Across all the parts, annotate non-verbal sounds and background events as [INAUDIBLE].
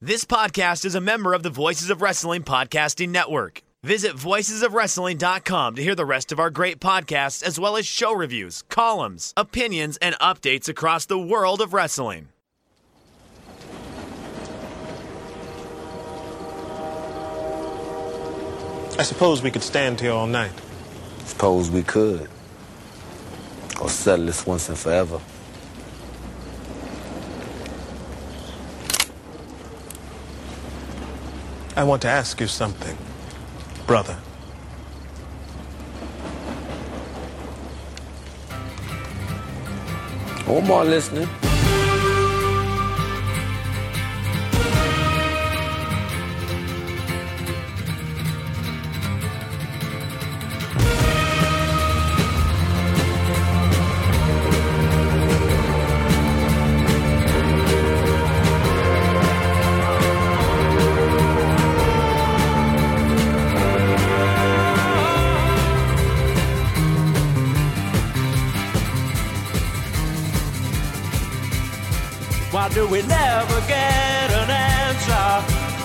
This podcast is a member of the Voices of Wrestling Podcasting Network. Visit voicesofwrestling.com to hear the rest of our great podcasts, as well as show reviews, columns, opinions, and updates across the world of wrestling. I suppose we could stand here all night. Suppose we could. Or settle this once and forever. I want to ask you something, brother. Omar listening. Why do we never get an answer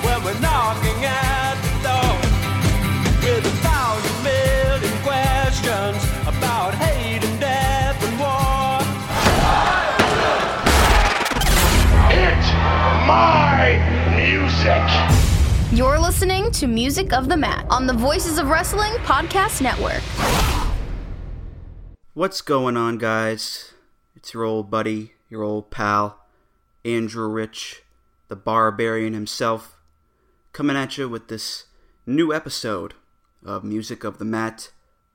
when we're knocking at the door? With a thousand million questions about hate and death and war. It's my music. You're listening to Music of the Mat on the Voices of Wrestling Podcast Network. What's going on, guys? It's your old buddy, your old pal, Andrew Rich, the barbarian himself, coming at you with this new episode of Music of the Mat,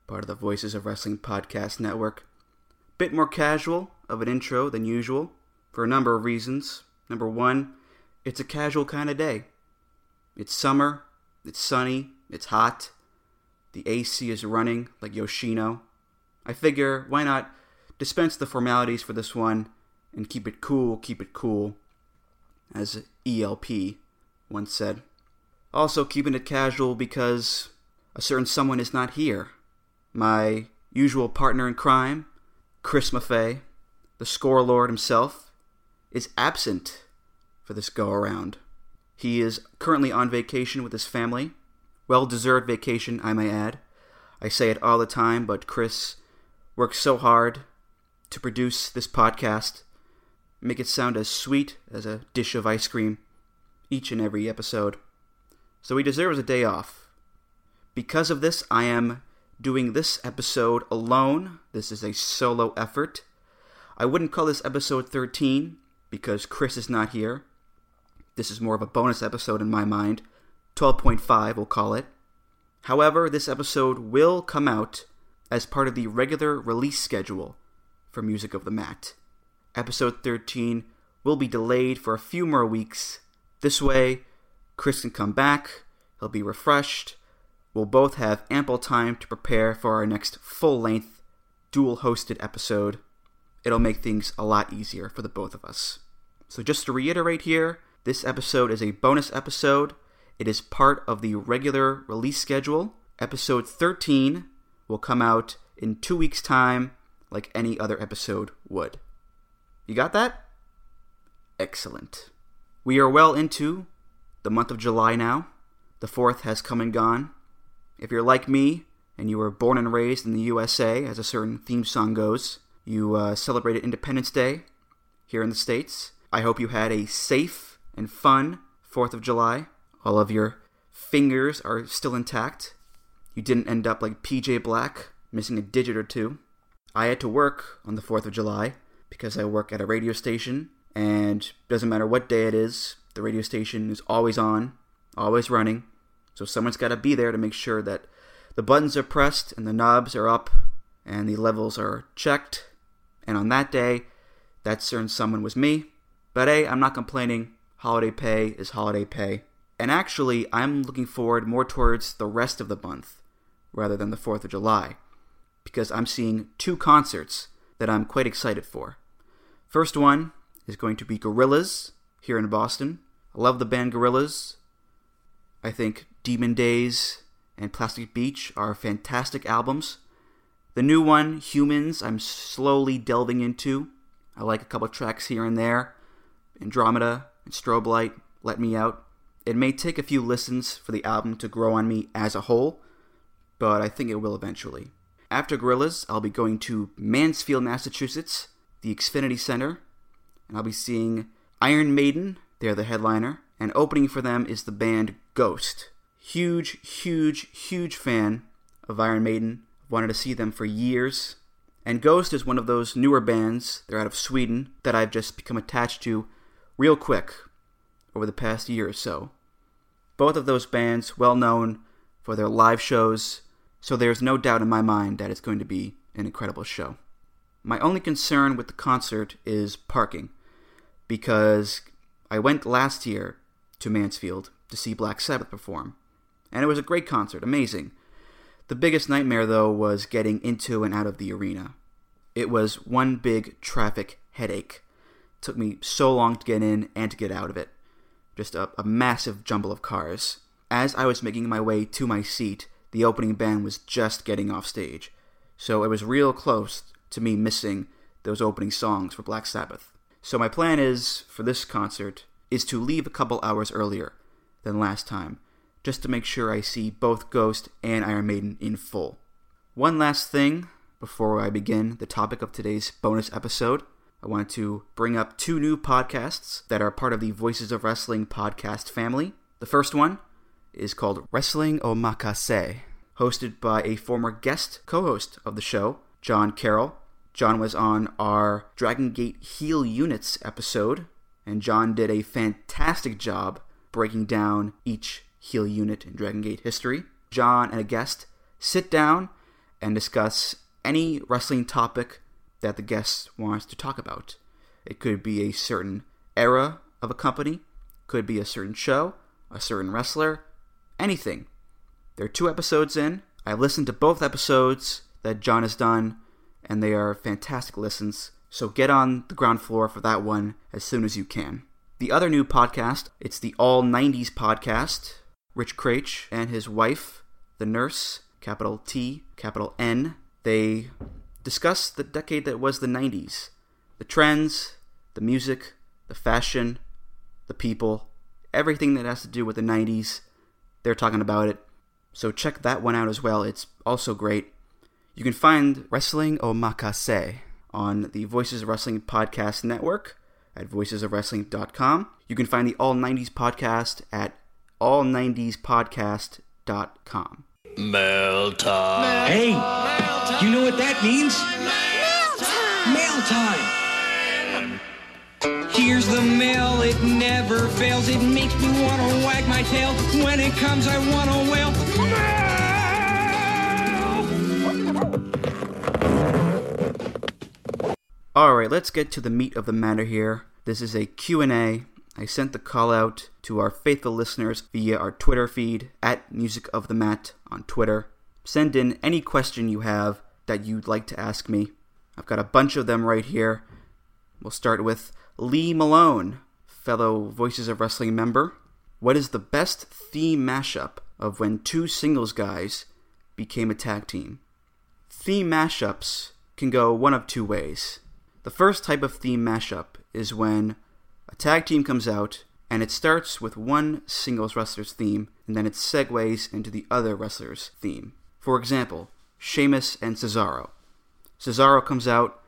part of the Voices of Wrestling Podcast Network. Bit more casual of an intro than usual for a number of reasons. Number one, it's a casual kind of day. It's summer, it's sunny, it's hot, the AC is running like Yoshino. I figure, why not dispense the formalities for this one and keep it cool, keep it cool, as ELP once said. Also, keeping it casual because a certain someone is not here. My usual partner in crime, Chris Maffei, the score lord himself, is absent for this go around. He is currently on vacation with his family. Well deserved vacation, I may add. I say it all the time, but Chris works so hard to produce this podcast, make it sound as sweet as a dish of ice cream each and every episode. So he deserves a day off. Because of this, I am doing this episode alone. This is a solo effort. I wouldn't call this episode 13 because Chris is not here. This is more of a bonus episode in my mind. 12.5, we'll call it. However, this episode will come out as part of the regular release schedule for Music of the Mat. Episode 13 will be delayed for a few more weeks. This way, Chris can come back, he'll be refreshed, we'll both have ample time to prepare for our next full length, dual hosted episode. It'll make things a lot easier for the both of us. So, just to reiterate here, this episode is a bonus episode. It is part of the regular release schedule. Episode 13 will come out in two weeks' time, like any other episode would. You got that? Excellent. We are well into the month of July now. The 4th has come and gone. If you're like me and you were born and raised in the USA, as a certain theme song goes, you uh, celebrated Independence Day here in the States. I hope you had a safe and fun 4th of July. All of your fingers are still intact. You didn't end up like PJ Black, missing a digit or two. I had to work on the 4th of July because I work at a radio station, and doesn't matter what day it is, the radio station is always on, always running. So someone's got to be there to make sure that the buttons are pressed and the knobs are up and the levels are checked. And on that day, that certain someone was me. But hey, I'm not complaining. holiday pay is holiday pay. And actually, I'm looking forward more towards the rest of the month rather than the 4th of July because I'm seeing two concerts that I'm quite excited for. First one is going to be Gorillaz here in Boston. I love the band Gorillaz. I think Demon Days and Plastic Beach are fantastic albums. The new one, Humans, I'm slowly delving into. I like a couple tracks here and there. Andromeda and Strobe Light, Let Me Out. It may take a few listens for the album to grow on me as a whole, but I think it will eventually. After Gorillaz, I'll be going to Mansfield, Massachusetts, the Xfinity Center, and I'll be seeing Iron Maiden, they're the headliner, and opening for them is the band Ghost. Huge, huge, huge fan of Iron Maiden. I've wanted to see them for years. And Ghost is one of those newer bands, they're out of Sweden, that I've just become attached to real quick over the past year or so. Both of those bands well known for their live shows, so there's no doubt in my mind that it's going to be an incredible show. My only concern with the concert is parking, because I went last year to Mansfield to see Black Sabbath perform, and it was a great concert, amazing. The biggest nightmare, though, was getting into and out of the arena. It was one big traffic headache. It took me so long to get in and to get out of it just a, a massive jumble of cars. As I was making my way to my seat, the opening band was just getting off stage, so it was real close to me missing those opening songs for Black Sabbath. So my plan is for this concert is to leave a couple hours earlier than last time, just to make sure I see both Ghost and Iron Maiden in full. One last thing before I begin the topic of today's bonus episode. I wanted to bring up two new podcasts that are part of the Voices of Wrestling podcast family. The first one is called Wrestling Omakase, hosted by a former guest co host of the show, John Carroll. John was on our Dragon Gate Heel Units episode, and John did a fantastic job breaking down each heel unit in Dragon Gate history. John and a guest sit down and discuss any wrestling topic that the guest wants to talk about. It could be a certain era of a company, could be a certain show, a certain wrestler, anything. There are two episodes in. I listened to both episodes that John has done, and they are fantastic listens. So get on the ground floor for that one as soon as you can. The other new podcast, it's the All 90s podcast. Rich Kraetsch and his wife, the nurse, capital T, capital N, they discuss the decade that was the 90s the trends, the music, the fashion, the people, everything that has to do with the 90s. They're talking about it. So check that one out as well. It's also great. You can find Wrestling Omakase on the Voices of Wrestling Podcast Network at voicesofwrestling.com. You can find the All 90s podcast at all90spodcast.com. Mail time. Hey, you know what that means? Mail time. Here's the mail, it never fails. It makes me want to wag my tail. When it comes, I want to wail. All right, let's get to the meat of the matter here. This is a Q&A. I sent the call out to our faithful listeners via our Twitter feed at Music of the Mat on Twitter. Send in any question you have that you'd like to ask me. I've got a bunch of them right here. We'll start with Lee Malone, fellow Voices of Wrestling member. What is the best theme mashup of when two singles guys became a tag team? Theme mashups can go one of two ways. The first type of theme mashup is when a tag team comes out and it starts with one singles wrestler's theme and then it segues into the other wrestler's theme. For example, Sheamus and Cesaro. Cesaro comes out,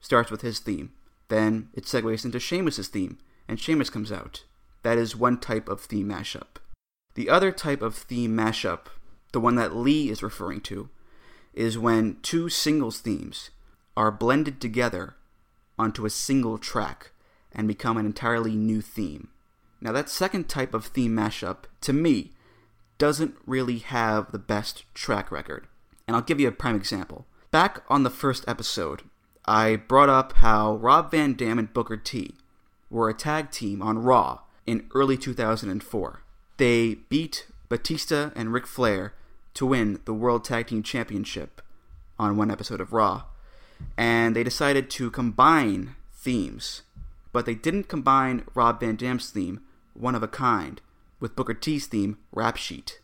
starts with his theme. Then it segues into Sheamus's theme, and Sheamus comes out. That is one type of theme mashup. The other type of theme mashup, the one that Lee is referring to, is when two singles themes are blended together onto a single track and become an entirely new theme. Now, that second type of theme mashup, to me, doesn't really have the best track record. And I'll give you a prime example. Back on the first episode, I brought up how Rob Van Dam and Booker T were a tag team on Raw in early 2004. They beat Batista and Ric Flair to win the World Tag Team Championship on one episode of Raw. And they decided to combine themes, but they didn't combine Rob Van Dam's theme, One of a Kind, with Booker T's theme, Rap Sheet.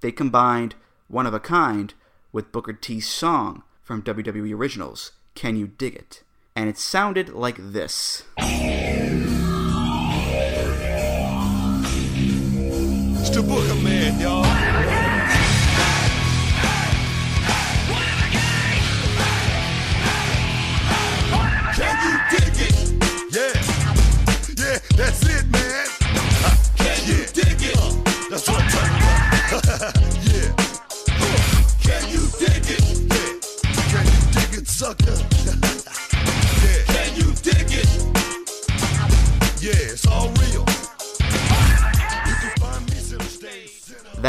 They combined One of a Kind with Booker T's song from WWE Originals, Can You Dig It? And it sounded like this. It's the Booker Man, y'all.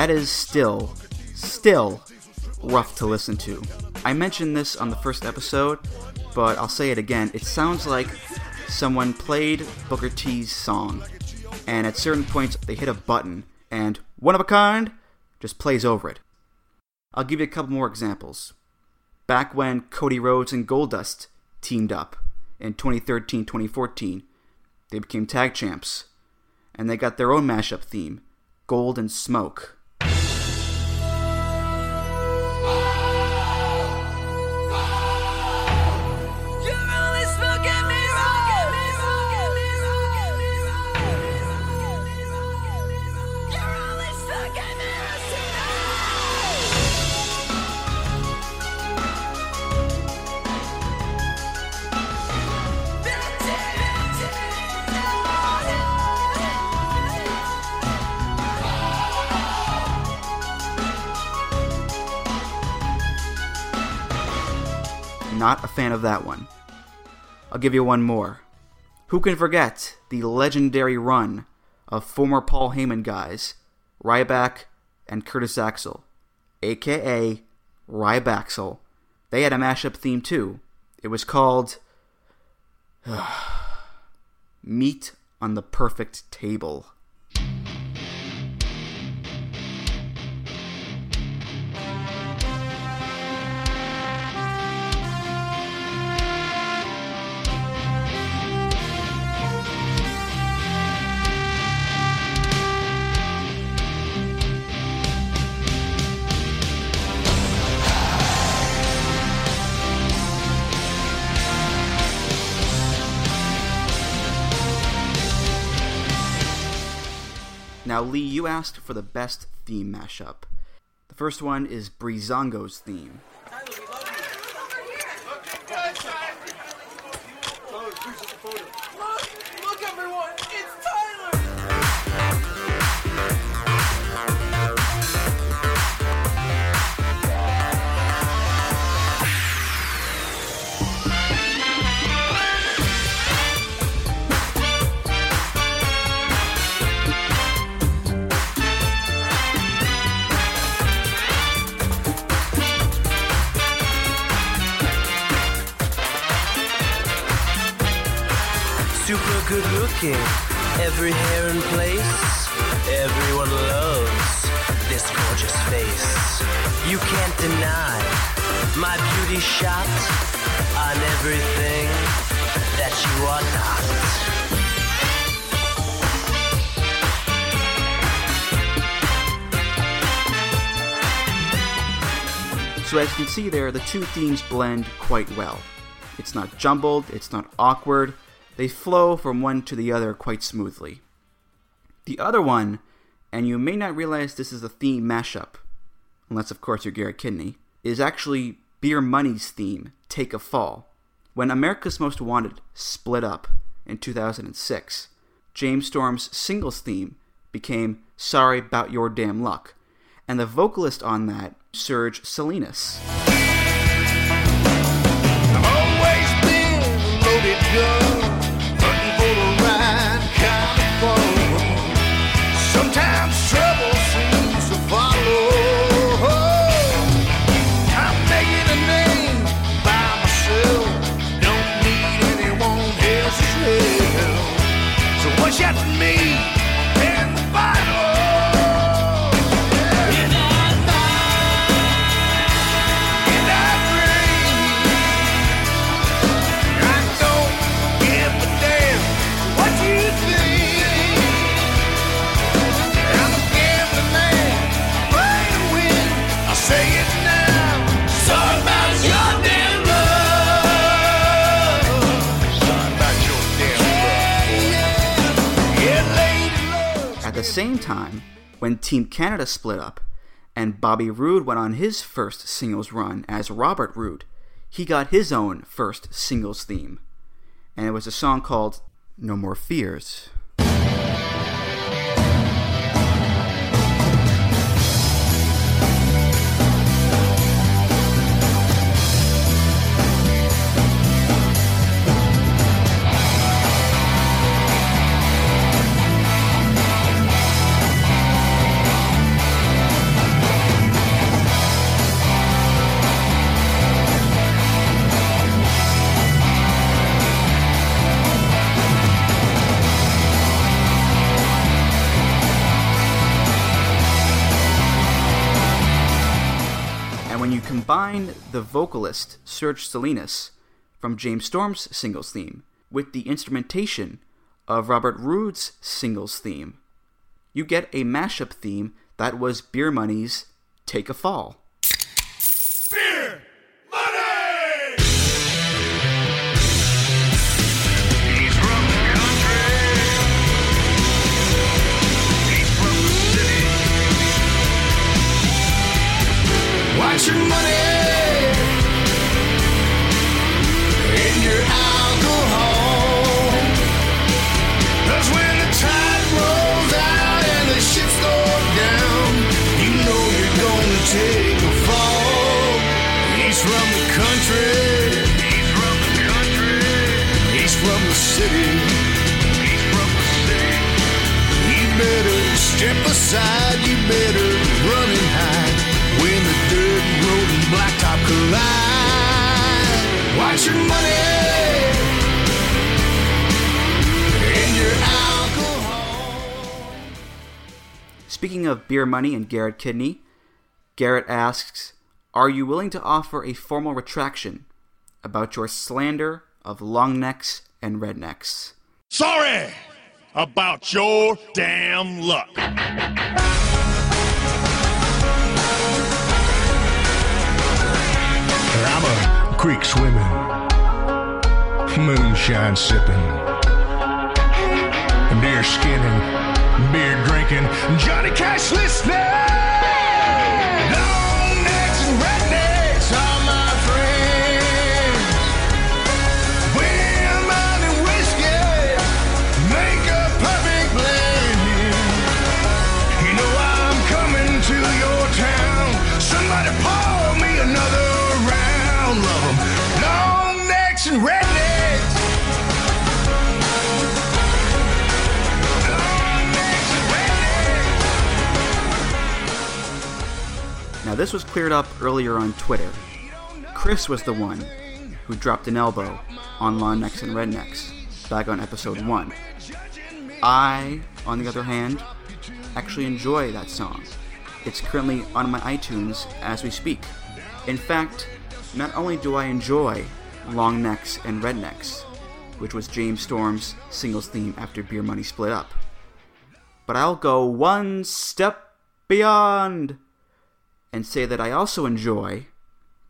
That is still, still rough to listen to. I mentioned this on the first episode, but I'll say it again. It sounds like someone played Booker T's song, and at certain points they hit a button, and one of a kind just plays over it. I'll give you a couple more examples. Back when Cody Rhodes and Goldust teamed up in 2013 2014, they became tag champs, and they got their own mashup theme, Gold and Smoke. Not a fan of that one. I'll give you one more. Who can forget the legendary run of former Paul Heyman guys, Ryback and Curtis Axel, aka Rybaxel? They had a mashup theme too. It was called [SIGHS] Meat on the Perfect Table. Now, Lee, you asked for the best theme mashup. The first one is Breezango's theme. Look, everyone, it's shot on everything that you are not. So as you can see there, the two themes blend quite well. It's not jumbled, it's not awkward, they flow from one to the other quite smoothly. The other one, and you may not realize this is a theme mashup, unless of course you're Garrett Kidney, is actually Beer Money's theme, Take a Fall. When America's Most Wanted split up in 2006, James Storm's singles theme became Sorry About Your Damn Luck, and the vocalist on that, Serge Salinas. Push after me same time, when Team Canada split up and Bobby Roode went on his first singles run as Robert Roode, he got his own first singles theme. And it was a song called No More Fears. The vocalist Serge Salinas from James Storm's singles theme with the instrumentation of Robert Roode's singles theme, you get a mashup theme that was Beer Money's Take a Fall. Beer money. Watch your money step aside. You better run and hide when the dirt road and blacktop collide. Watch your money and your alcohol. Speaking of beer money and Garrett Kidney, Garrett asks, Are you willing to offer a formal retraction about your slander of long necks and rednecks? Sorry about your damn luck. I'm a creek swimming, moonshine sipping, deer skinning, beer drinking, Johnny Cash listening. This was cleared up earlier on Twitter. Chris was the one who dropped an elbow on Necks and Rednecks back on episode 1. I, on the other hand, actually enjoy that song. It's currently on my iTunes as we speak. In fact, not only do I enjoy Long Necks and Rednecks, which was James Storm's singles theme after Beer Money split up, but I'll go one step beyond and say that I also enjoy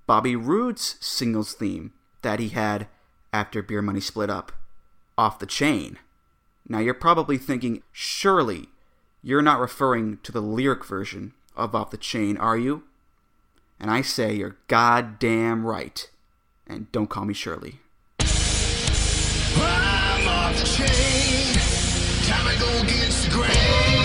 Bobby Roode's singles theme that he had after Beer Money split up, Off the Chain. Now you're probably thinking, surely you're not referring to the lyric version of Off the Chain, are you? And I say you're goddamn right. And don't call me Shirley. I'm off the chain. Time to go against the grain.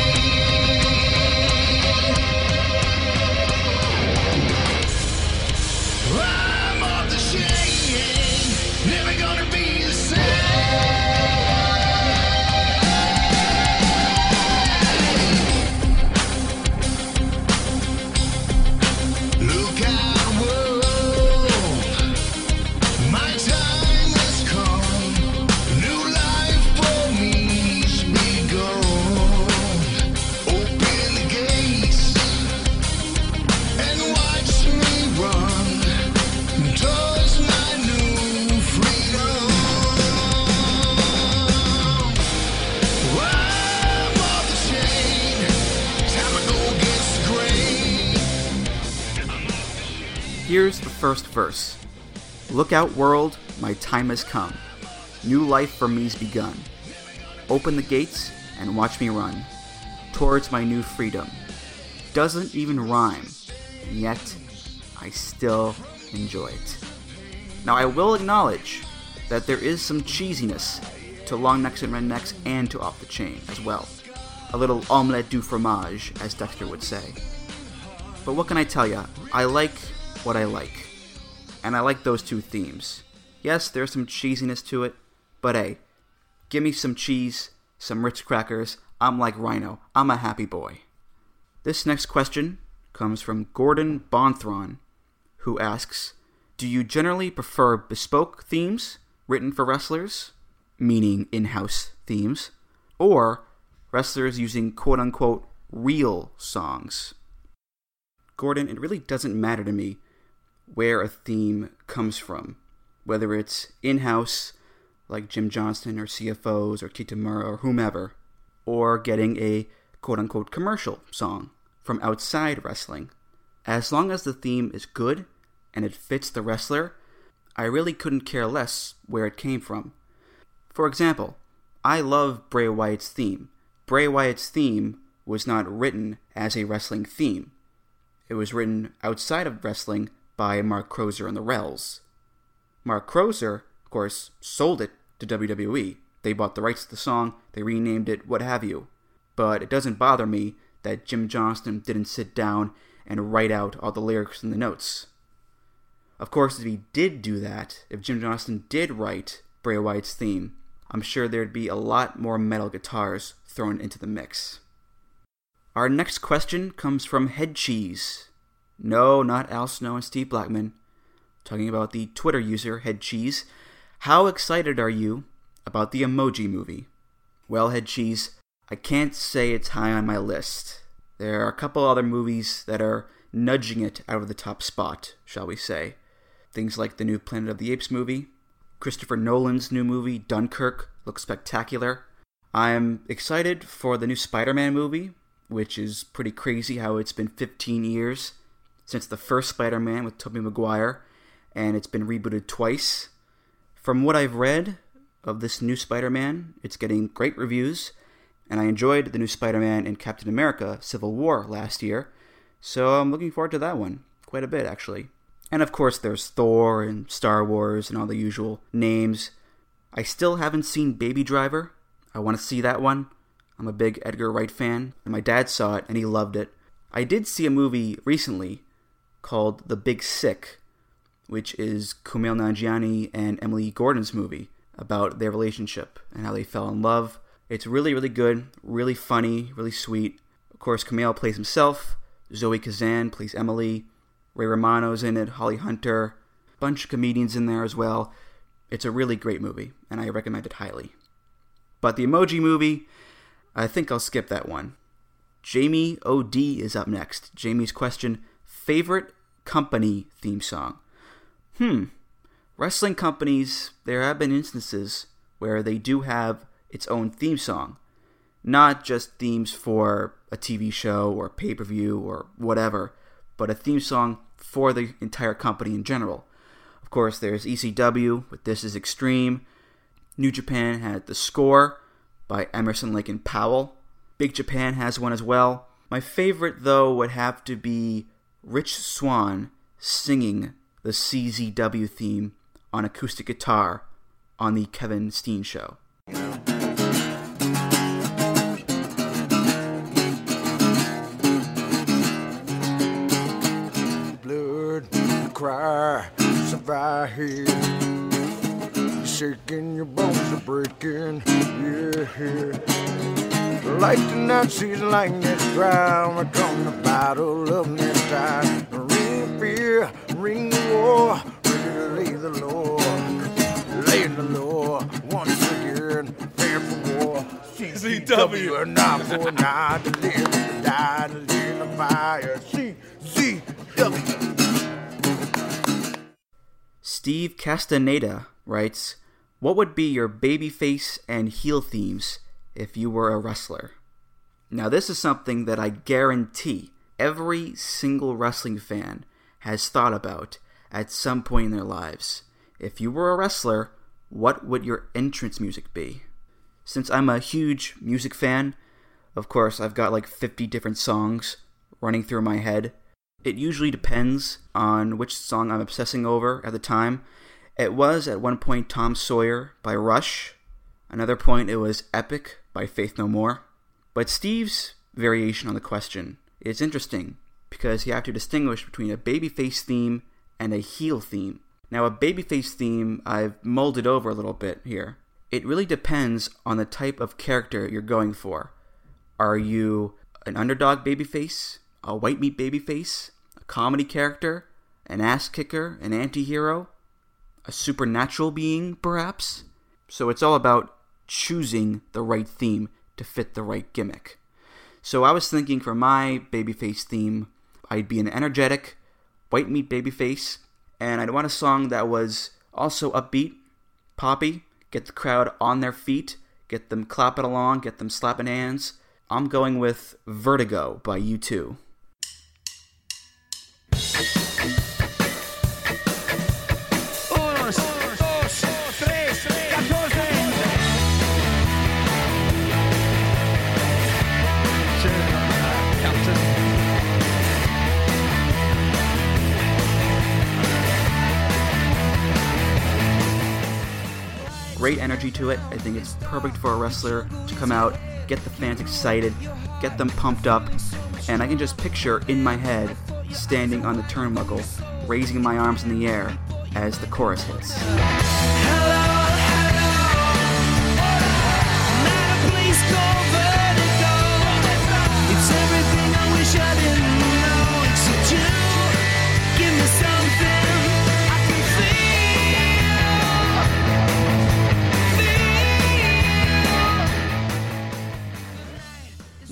Here's the first verse Look out, world, my time has come. New life for me's begun. Open the gates and watch me run towards my new freedom. Doesn't even rhyme, and yet I still enjoy it. Now, I will acknowledge that there is some cheesiness to long necks and rednecks and to off the chain as well. A little omelette du fromage, as Dexter would say. But what can I tell ya? I like what I like. And I like those two themes. Yes, there's some cheesiness to it, but hey, give me some cheese, some Ritz crackers. I'm like Rhino. I'm a happy boy. This next question comes from Gordon Bonthron, who asks Do you generally prefer bespoke themes written for wrestlers, meaning in house themes, or wrestlers using quote unquote real songs? Gordon, it really doesn't matter to me where a theme comes from, whether it's in house, like Jim Johnston or CFO$ or Kitamura or whomever, or getting a quote unquote commercial song from outside wrestling. As long as the theme is good and it fits the wrestler, I really couldn't care less where it came from. For example, I love Bray Wyatt's theme. Bray Wyatt's theme was not written as a wrestling theme. It was written outside of wrestling by Mark Crozer and the Rels. Mark Crozer, of course, sold it to WWE. They bought the rights to the song, they renamed it, what have you. But it doesn't bother me that Jim Johnston didn't sit down and write out all the lyrics and the notes. Of course, if he did do that, if Jim Johnston did write Bray Wyatt's theme, I'm sure there'd be a lot more metal guitars thrown into the mix. Our next question comes from Head Cheese. No, not Al Snow and Steve Blackman. Talking about the Twitter user Head Cheese. How excited are you about the Emoji movie? Well, Head Cheese, I can't say it's high on my list. There are a couple other movies that are nudging it out of the top spot, shall we say. Things like the new Planet of the Apes movie, Christopher Nolan's new movie, Dunkirk, looks spectacular. I'm excited for the new Spider Man movie, which is pretty crazy how it's been 15 years since the first Spider Man with Tobey Maguire, and it's been rebooted twice. From what I've read of this new Spider Man, it's getting great reviews, and I enjoyed the new Spider Man in Captain America Civil War last year, so I'm looking forward to that one quite a bit, actually. And of course, there's Thor and Star Wars and all the usual names. I still haven't seen Baby Driver. I want to see that one. I'm a big Edgar Wright fan, and my dad saw it and he loved it. I did see a movie recently called The Big Sick, which is Kumail Nanjiani and Emily Gordon's movie about their relationship and how they fell in love. It's really, really good, really funny, really sweet. Of course, Kumail plays himself. Zoe Kazan plays Emily. Ray Romano's in it. Holly Hunter. Bunch of comedians in there as well. It's a really great movie, and I recommend it highly. But the Emoji movie, I think I'll skip that one. Jamie OD is up next. Jamie's question Favorite company theme song? Hmm. Wrestling companies, there have been instances where they do have its own theme song. Not just themes for a TV show or pay per view or whatever, but a theme song for the entire company in general. Of course, there's ECW with This Is Extreme. New Japan had The Score by Emerson Lake and Powell. Big Japan has one as well. My favorite, though, would have to be Rich Swann singing the CZW theme on acoustic guitar on the Kevin Steen show. blood cry survive here shaking your bones are breaking yeah like the Nazis like this ground. We're the battle of this time. Ring fear ring the war the law. Lay the law once again. For war. CZW not for not to live to die to live in the fire CZW Steve Castaneda writes, What would be your babyface and heel themes if you were a wrestler? Now, this is something that I guarantee every single wrestling fan has thought about at some point in their lives. If you were a wrestler, what would your entrance music be? Since I'm a huge music fan, of course, I've got like 50 different songs running through my head. It usually depends on which song I'm obsessing over at the time. It was at one point Tom Sawyer by Rush. Another point it was Epic by Faith No More. But Steve's variation on the question is interesting because you have to distinguish between a babyface theme and a heel theme. Now, a babyface theme I've molded over a little bit here. It really depends on the type of character you're going for. Are you an underdog babyface, a white meat babyface, a comedy character, an ass kicker, an anti hero, a supernatural being, perhaps? So it's all about choosing the right theme to fit the right gimmick. So I was thinking for my babyface theme, I'd be an energetic, white meat babyface, and I'd want a song that was also upbeat, poppy, get the crowd on their feet, get them clapping along, get them slapping hands. I'm going with Vertigo by U2. Great energy to it. I think it's perfect for a wrestler to come out, get the fans excited, get them pumped up, and I can just picture in my head standing on the turnbuckle, raising my arms in the air as the chorus hits.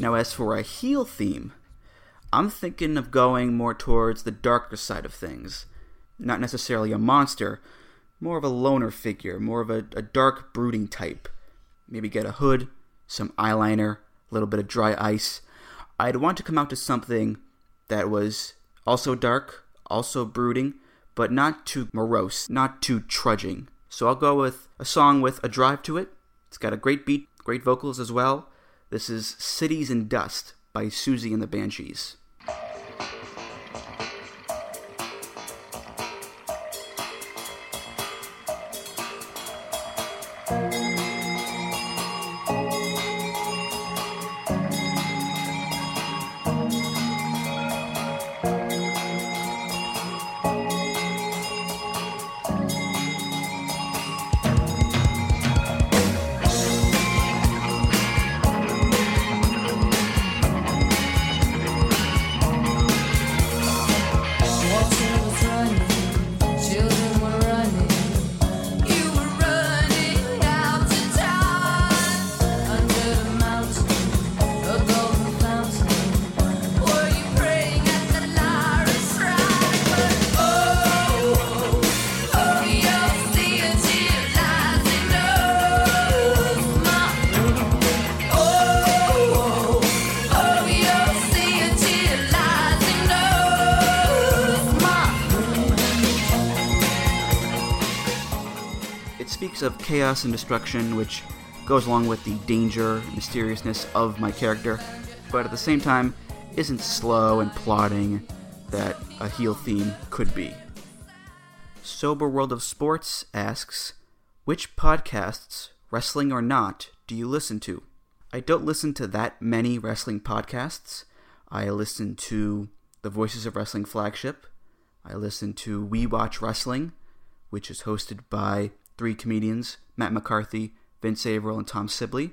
Now, as for a heel theme, I'm thinking of going more towards the darker side of things. Not necessarily a monster, more of a loner figure, more of a, a dark, brooding type. Maybe get a hood, some eyeliner, a little bit of dry ice. I'd want to come out to something that was also dark, also brooding, but not too morose, not too trudging. So I'll go with a song with a drive to it. It's got a great beat, great vocals as well. This is Cities in Dust by Siouxsie and the Banshees. Of chaos and destruction, which goes along with the danger and mysteriousness of my character, but at the same time isn't slow and plodding that a heel theme could be. Sober World of Sports asks, which podcasts, wrestling or not, do you listen to? I don't listen to that many wrestling podcasts. I listen to the Voices of Wrestling flagship. I listen to We Watch Wrestling, which is hosted by three comedians Matt McCarthy, Vince Averill, and Tom Sibley.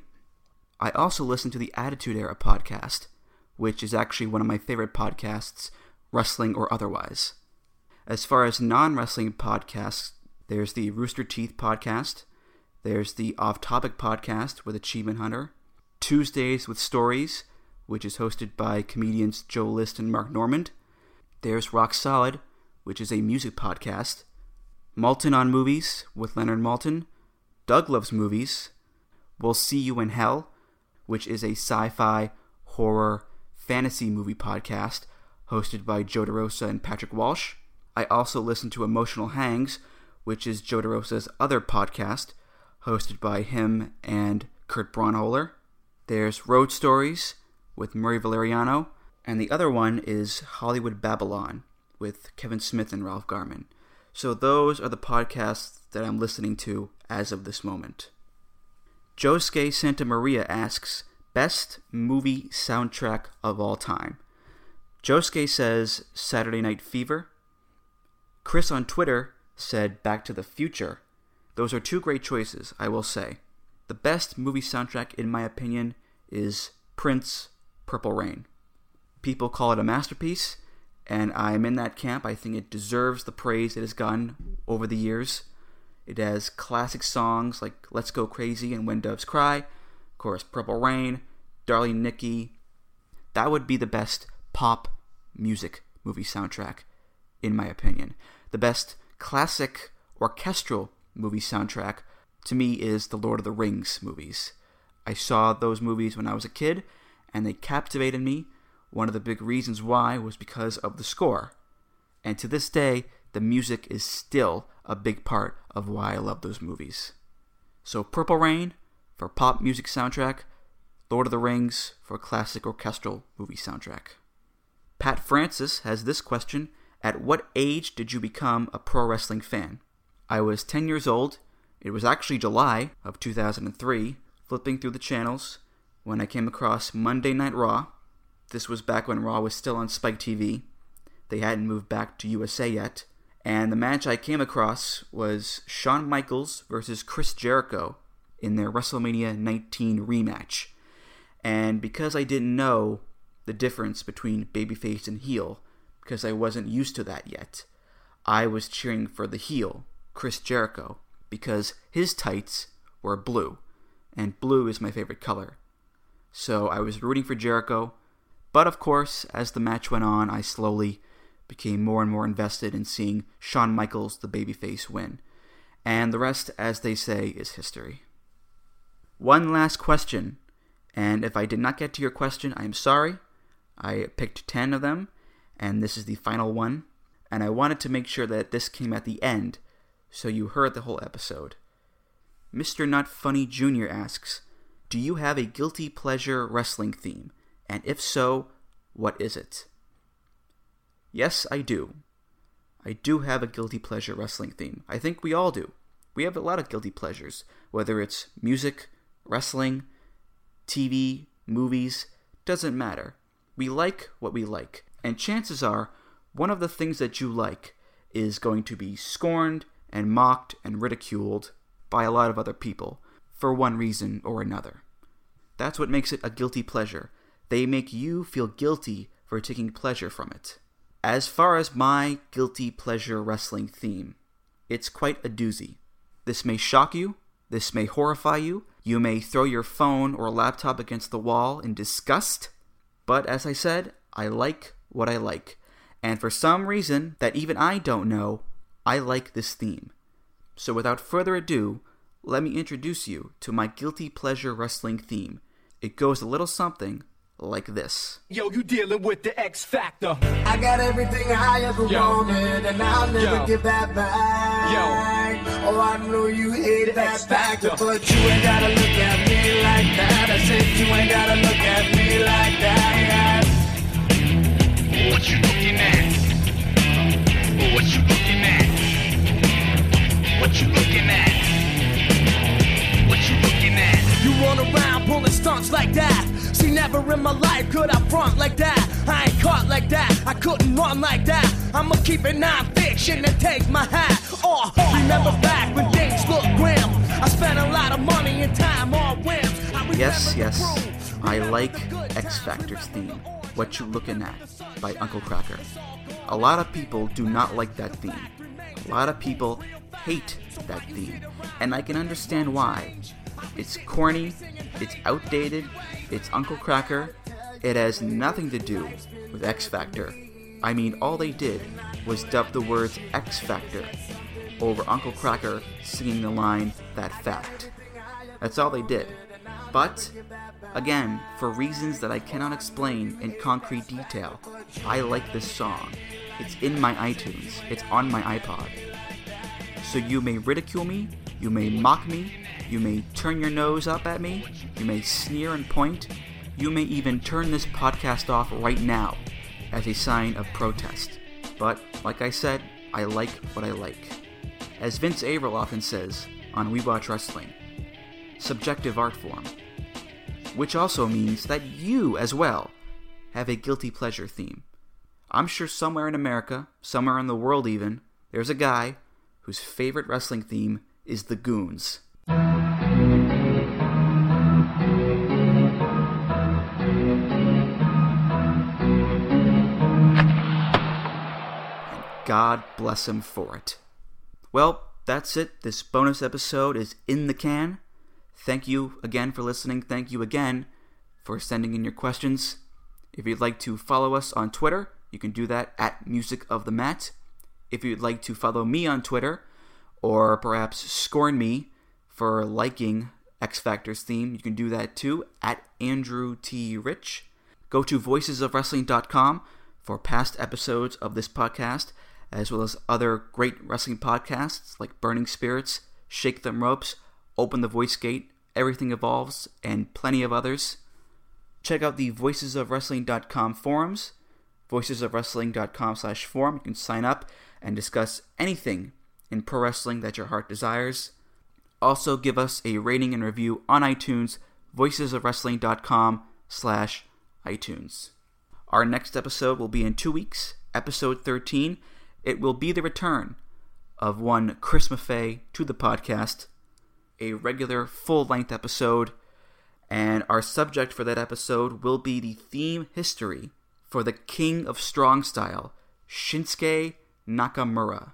I also listen to the Attitude Era podcast, which is actually one of my favorite podcasts, wrestling or otherwise. As far as non wrestling podcasts, there's the Rooster Teeth podcast, there's the Off Topic podcast with Achievement Hunter, Tuesdays with Stories, which is hosted by comedians Joe List and Mark Normand. There's Rock Solid, which is a music podcast. Maltin on Movies with Leonard Maltin. Doug Loves Movies. We'll See You in Hell, which is a sci fi, horror, fantasy movie podcast hosted by Joe DeRosa and Patrick Walsh. I also listen to Emotional Hangs, which is Joe DeRosa's other podcast, hosted by him and Kurt Braunohler. There's Road Stories with Murray Valeriano, and the other one is Hollywood Babylon with Kevin Smith and Ralph Garman. So those are the podcasts that I'm listening to as of this moment. Josuke Santa Maria asks, Best movie soundtrack of all time. Josuke says Saturday Night Fever. Chris on Twitter said Back to the Future. Those are two great choices, I will say. The best movie soundtrack, in my opinion, is Prince Purple Rain. People call it a masterpiece, and I'm in that camp. I think it deserves the praise it has gotten over the years. It has classic songs like Let's Go Crazy and When Doves Cry, of course, Purple Rain, Darling Nikki. That would be the best pop music movie soundtrack, in my opinion. The best classic orchestral movie soundtrack to me is the Lord of the Rings movies. I saw those movies when I was a kid, and they captivated me. One of the big reasons why was because of the score. And to this day, the music is still a big part of why I love those movies. So, Purple Rain for pop music soundtrack, Lord of the Rings for classic orchestral movie soundtrack. Pat Francis has this question At what age did you become a pro wrestling fan? I was 10 years old. It was actually July of 2003, flipping through the channels when I came across Monday Night Raw. This was back when Raw was still on Spike TV. They hadn't moved back to USA yet. And the match I came across was Shawn Michaels versus Chris Jericho in their WrestleMania 19 rematch. And because I didn't know the difference between babyface and heel, because I wasn't used to that yet, I was cheering for the heel, Chris Jericho, because his tights were blue, and blue is my favorite color. So I was rooting for Jericho, but of course, as the match went on, I slowly became more and more invested in seeing Shawn Michaels, the babyface, win. And the rest, as they say, is history. One last question, and if I did not get to your question, I am sorry. I picked 10 of them, and this is the final one. And I wanted to make sure that this came at the end, so you heard the whole episode. Mr. Not Funny Jr. asks, Do you have a guilty pleasure wrestling theme? And if so, what is it? Yes, I do. I do have a guilty pleasure wrestling theme. I think we all do. We have a lot of guilty pleasures, whether it's music, wrestling, TV, movies, doesn't matter. We like what we like. And chances are, one of the things that you like is going to be scorned and mocked and ridiculed by a lot of other people for one reason or another. That's what makes it a guilty pleasure. They make you feel guilty for taking pleasure from it. As far as my guilty pleasure wrestling theme, it's quite a doozy. This may shock you, this may horrify you, you may throw your phone or laptop against the wall in disgust, but as I said, I like what I like. And for some reason that even I don't know, I like this theme. So without further ado, let me introduce you to my guilty pleasure wrestling theme. It goes a little something like this. Yo, you dealing with the X Factor. I got everything I ever Yo. wanted, and I'll never Yo. give that back. Yo. Oh, I know you hate that X factor, Factor. but you ain't gotta look at me like that. I said you ain't gotta look at me like that. What you looking at? Oh, what you looking at? What you looking at? What you looking at? You run around pulling stunts like that. See, never in my life could I front like that. I ain't caught like that. I couldn't run like that. I'ma keep it non-fiction and take my hat oh, oh, off. Remember back when things looked grim. I spent a lot of money and time on whims. I Yes, yes. I like X Factor's theme, What You Lookin' At, by Uncle Kracker. A lot of people do not like that theme. A lot of people hate that theme, and I can understand why. It's corny, it's outdated, it's Uncle Kracker. It has nothing to do with X Factor. I mean, all they did was dub the words X Factor over Uncle Kracker singing the line, That Fact. That's all they did. But, again, for reasons that I cannot explain in concrete detail, I like this song. It's in my iTunes. It's on my iPod. So you may ridicule me, you may mock me, you may turn your nose up at me, you may sneer and point, you may even turn this podcast off right now as a sign of protest. But, like I said, I like what I like. As Vince Averill often says on We Watch Wrestling, subjective art form. Which also means that you, as well, have a guilty pleasure theme. I'm sure somewhere in America, somewhere in the world even, there's a guy whose favorite wrestling theme is the Goons. And God bless him for it. Well, that's it. This bonus episode is in the can. Thank you again for listening. Thank you again for sending in your questions. If you'd like to follow us on Twitter, you can do that at Music of the Mat. If you'd like to follow me on Twitter, or perhaps scorn me for liking X Factor's theme, you can do that too at Andrew T. Rich. Go to voicesofwrestling.com for past episodes of this podcast, as well as other great wrestling podcasts like Burning Spirits, Shake Them Ropes, Open the Voice Gate, Everything Evolves, and plenty of others. Check out the voicesofwrestling.com forums, voicesofwrestling.com slash forum. You can sign up and discuss anything in pro wrestling that your heart desires. Also, give us a rating and review on iTunes, voicesofwrestling.com slash iTunes. Our next episode will be in two weeks, episode 13. It will be the return of one Chris Maffei to the podcast, a regular full length episode, and our subject for that episode will be the theme history for the King of Strong Style, Shinsuke Nakamura.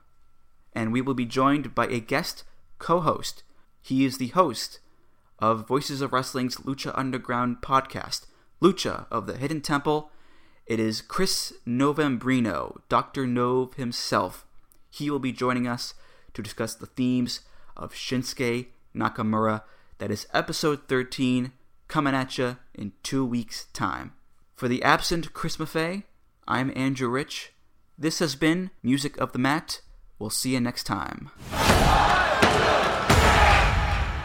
And we will be joined by a guest co host. He is the host of Voices of Wrestling's Lucha Underground podcast, Lucha of the Hidden Temple. It is Chris Novembrino, Dr. Nove himself. He will be joining us to discuss the themes of Shinsuke Nakamura. That is episode 13, coming at you in two weeks' time. For the absent Chris Maffei, I'm Andrew Rich. This has been Music of the Mat. We'll see you next time.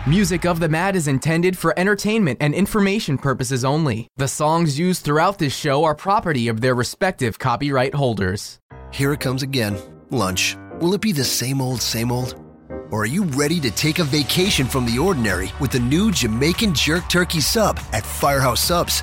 Music of the Mat is intended for entertainment and information purposes only. The songs used throughout this show are property of their respective copyright holders. Here it comes again. Lunch. Will it be the same old, same old? Or are you ready to take a vacation from the ordinary with the new Jamaican Jerk Turkey Sub at Firehouse Subs?